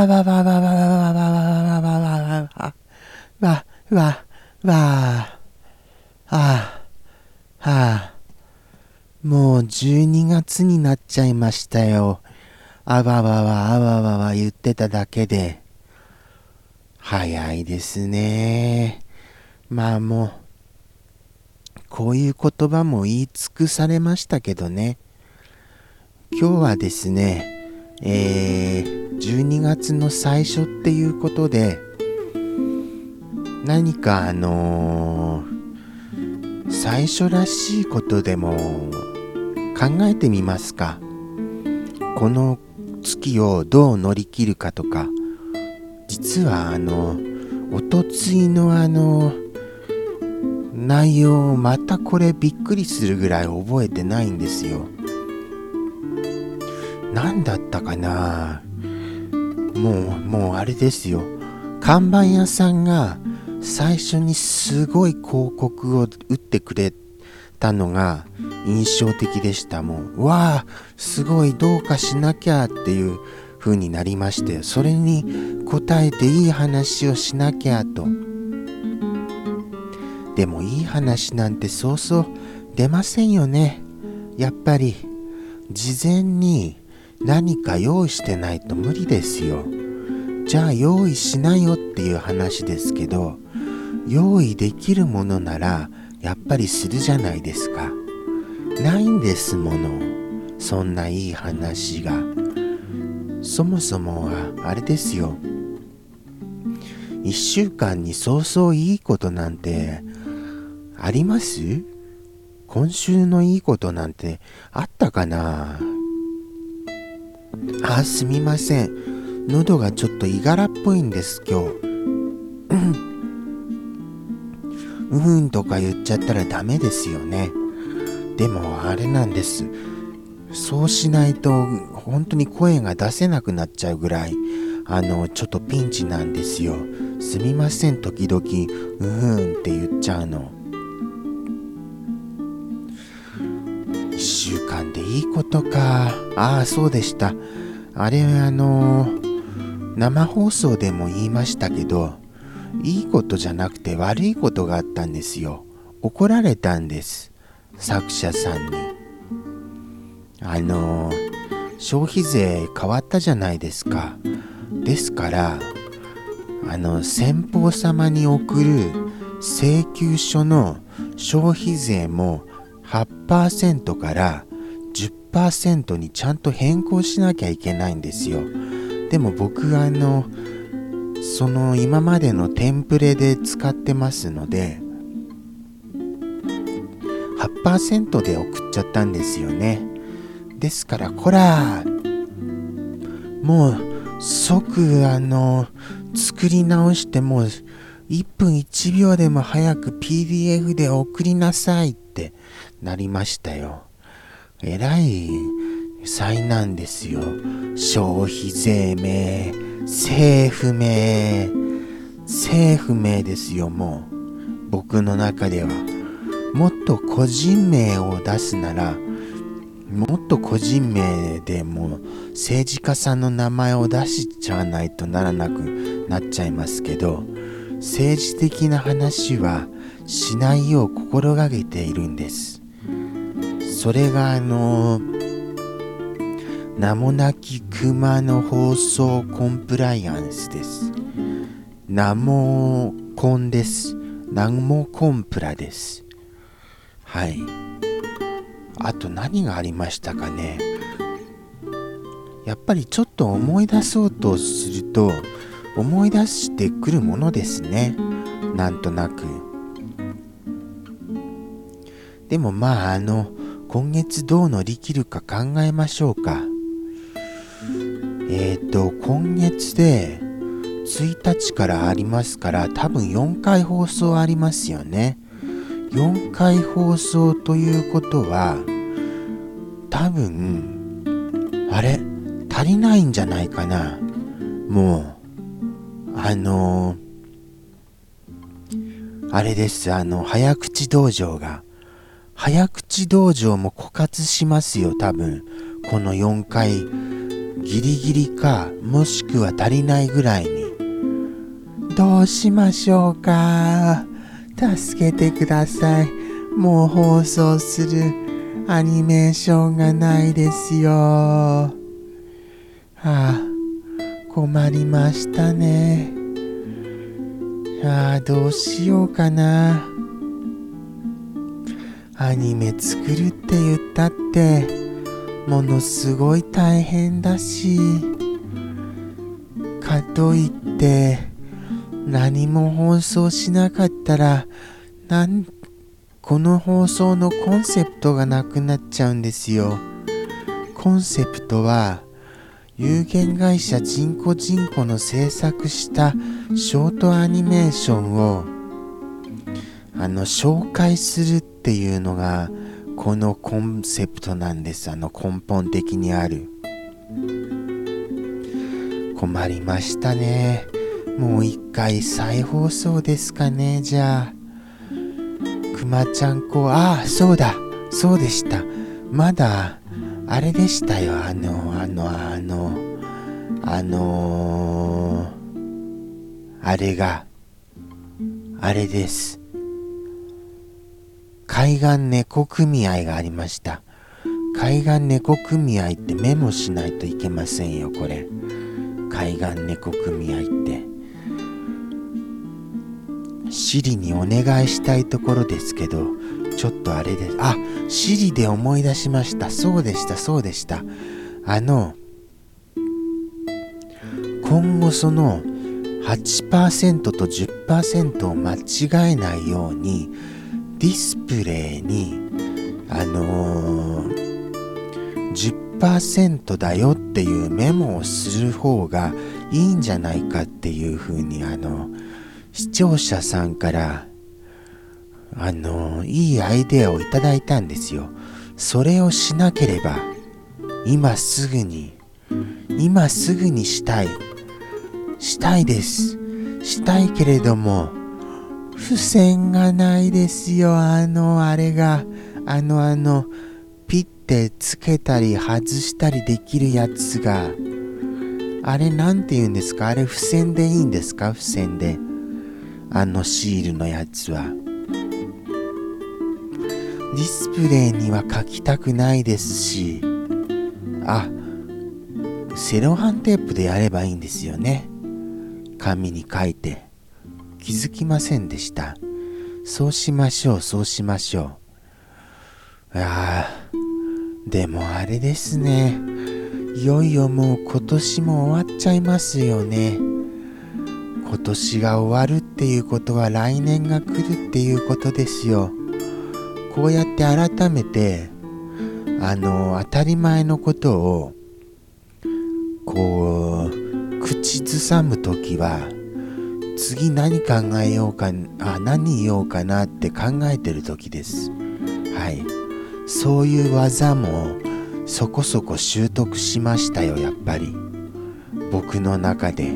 あわわわわわわわわわわわわわわわわわあはあもう12月になっちゃいましたよ。あわわわあわわわ言ってただけで。早いですね。まあもう、こういう言葉も言い尽くされましたけどね。今日はですね、えー、12月の最初っていうことで、何かあのー、最初らしいことでも考えてみますか？この月をどう乗り切るかとか、実はあの、おとついのあの、内容をまたこれびっくりするぐらい覚えてないんですよ。何だったかな？もう、もうあれですよ。看板屋さんが最初にすごい広告を打ってくれたのが印象的でしたもん。わあ、すごいどうかしなきゃっていう風になりましてそれに応えていい話をしなきゃとでもいい話なんてそうそう出ませんよねやっぱり事前に何か用意してないと無理ですよ。じゃあ用意しなよっていう話ですけど用意できるものならやっぱりするじゃないですか。ないんですもの。そんないい話が。そもそもはあれですよ。1週間にそうそういいことなんてあります？今週のいいことなんてあったかな？あすみません。喉がちょっといがらっぽいんです今日。うん。とか言っちゃったらダメですよね。でもあれなんです。そうしないと本当に声が出せなくなっちゃうぐらいあのちょっとピンチなんですよ。すみません時々うーんって言っちゃうの。1週間でいいことか。ああそうでした。あれあの生放送でも言いましたけどいいことじゃなくて悪いことがあったんですよ。怒られたんです。作者さんに。あの消費税変わったじゃないですか。ですからあの先方様に送る請求書の消費税も8%から10%にちゃんと変更しなきゃいけないんですよ。でも僕はあのその今までのテンプレで使ってますので8%で送っちゃったんですよね。ですから、こら、もう、即、あの、作り直してもう、1分1秒でも早く PDF で送りなさいってなりましたよ。えらい災難ですよ。消費税名、政府名、政府名ですよ、もう。僕の中では。もっと個人名を出すなら、もっと個人名でも政治家さんの名前を出しちゃわないとならなくなっちゃいますけど政治的な話はしないよう心がけているんです。それがあの名もなき熊の放送コンプライアンスです。名もコンです。名もコンプラです。はい。あと何がありましたかね。やっぱりちょっと思い出そうとすると思い出してくるものですね。なんとなく。でもまああの今月どう乗り切るか考えましょうか。えっ、ー、と今月で1日からありますから多分4回放送ありますよね。4回放送ということは多分あれ足りないんじゃないかな。もうあのー、あれですあの早口道場が早口道場も枯渇しますよ多分。この4回ギリギリかもしくは足りないぐらいに。どうしましょうか？助けてください。もう放送するアニメーションがないですよ。はあ。困りましたね。ああどうしようかな。アニメ作るって言ったってものすごい大変だしかといって何も放送しなかったらなんこの放送のコンセプトがなくなっちゃうんですよ。コンセプトは有限会社人工人工の制作したショートアニメーションをあの紹介するっていうのがこのコンセプトなんです。あの根本的にある。困りましたね。もう一回再放送ですかねじゃあ。くまちゃんこああそうだ。そうでした。まだあれでしたよ。あのあのあのあのー、あれがあれです。海岸猫組合がありました。海岸猫組合ってメモしないといけませんよこれ。海岸猫組合って。シリにお願いしたいところですけどちょっとあれですあシリで思い出しました。そうでしたそうでした。あの今後その8%と10%を間違えないようにディスプレイにあのー、10%だよっていうメモをする方がいいんじゃないかっていうふうにあの視聴者さんからあのいいアイデアをいただいたんですよそれをしなければ今すぐに今すぐにしたいしたいですしたいけれども付箋がないですよ。あの、あれが、あの、あの、ピッてつけたり外したりできるやつが、あれなんて言うんですか？あれ付箋でいいんですか？付箋で。あのシールのやつは。ディスプレイには書きたくないですし、あ、セロハンテープでやればいいんですよね。紙に書いて。気づきませんでした。そうしましょう、そうしましょう。ああ、でもあれですね。いよいよもう今年も終わっちゃいますよね。今年が終わるっていうことは来年が来るっていうことですよ。こうやって改めて、あの、当たり前のことを、こう、口ずさむときは、次何考えようかあ何言おうかなって考えてる時です。はい。そういう技もそこそこ習得しましたよやっぱり。僕の中で。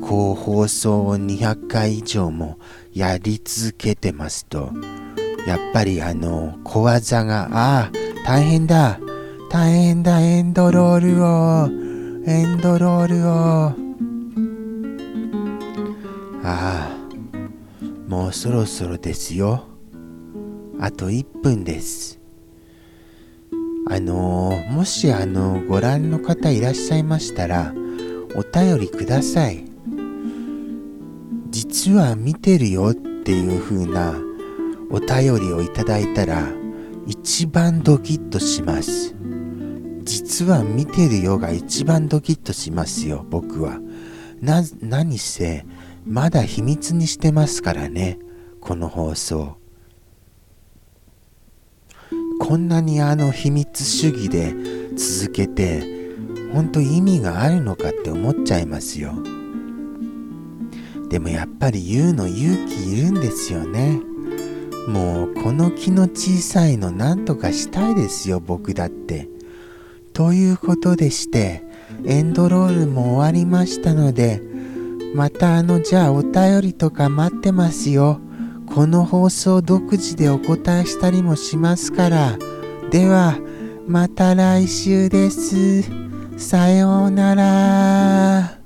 こう放送を200回以上もやり続けてますとやっぱりあの小技がああ大変だ大変だエンドロールをエンドロールをああ、もうそろそろですよ。あと1分です。あのー、もしあのー、ご覧の方いらっしゃいましたら、お便りください。実は見てるよっていう風なお便りをいただいたら、一番ドキッとします。実は見てるよが一番ドキッとしますよ、僕は。な、何せ、まだ秘密にしてますからねこの放送こんなにあの秘密主義で続けて本当意味があるのかって思っちゃいますよでもやっぱり言うの勇気いるんですよねもうこの気の小さいのなんとかしたいですよ僕だって。ということでしてエンドロールも終わりましたのでまたあのじゃあお便りとか待ってますよ。この放送独自でお答えしたりもしますから。ではまた来週です。さようなら。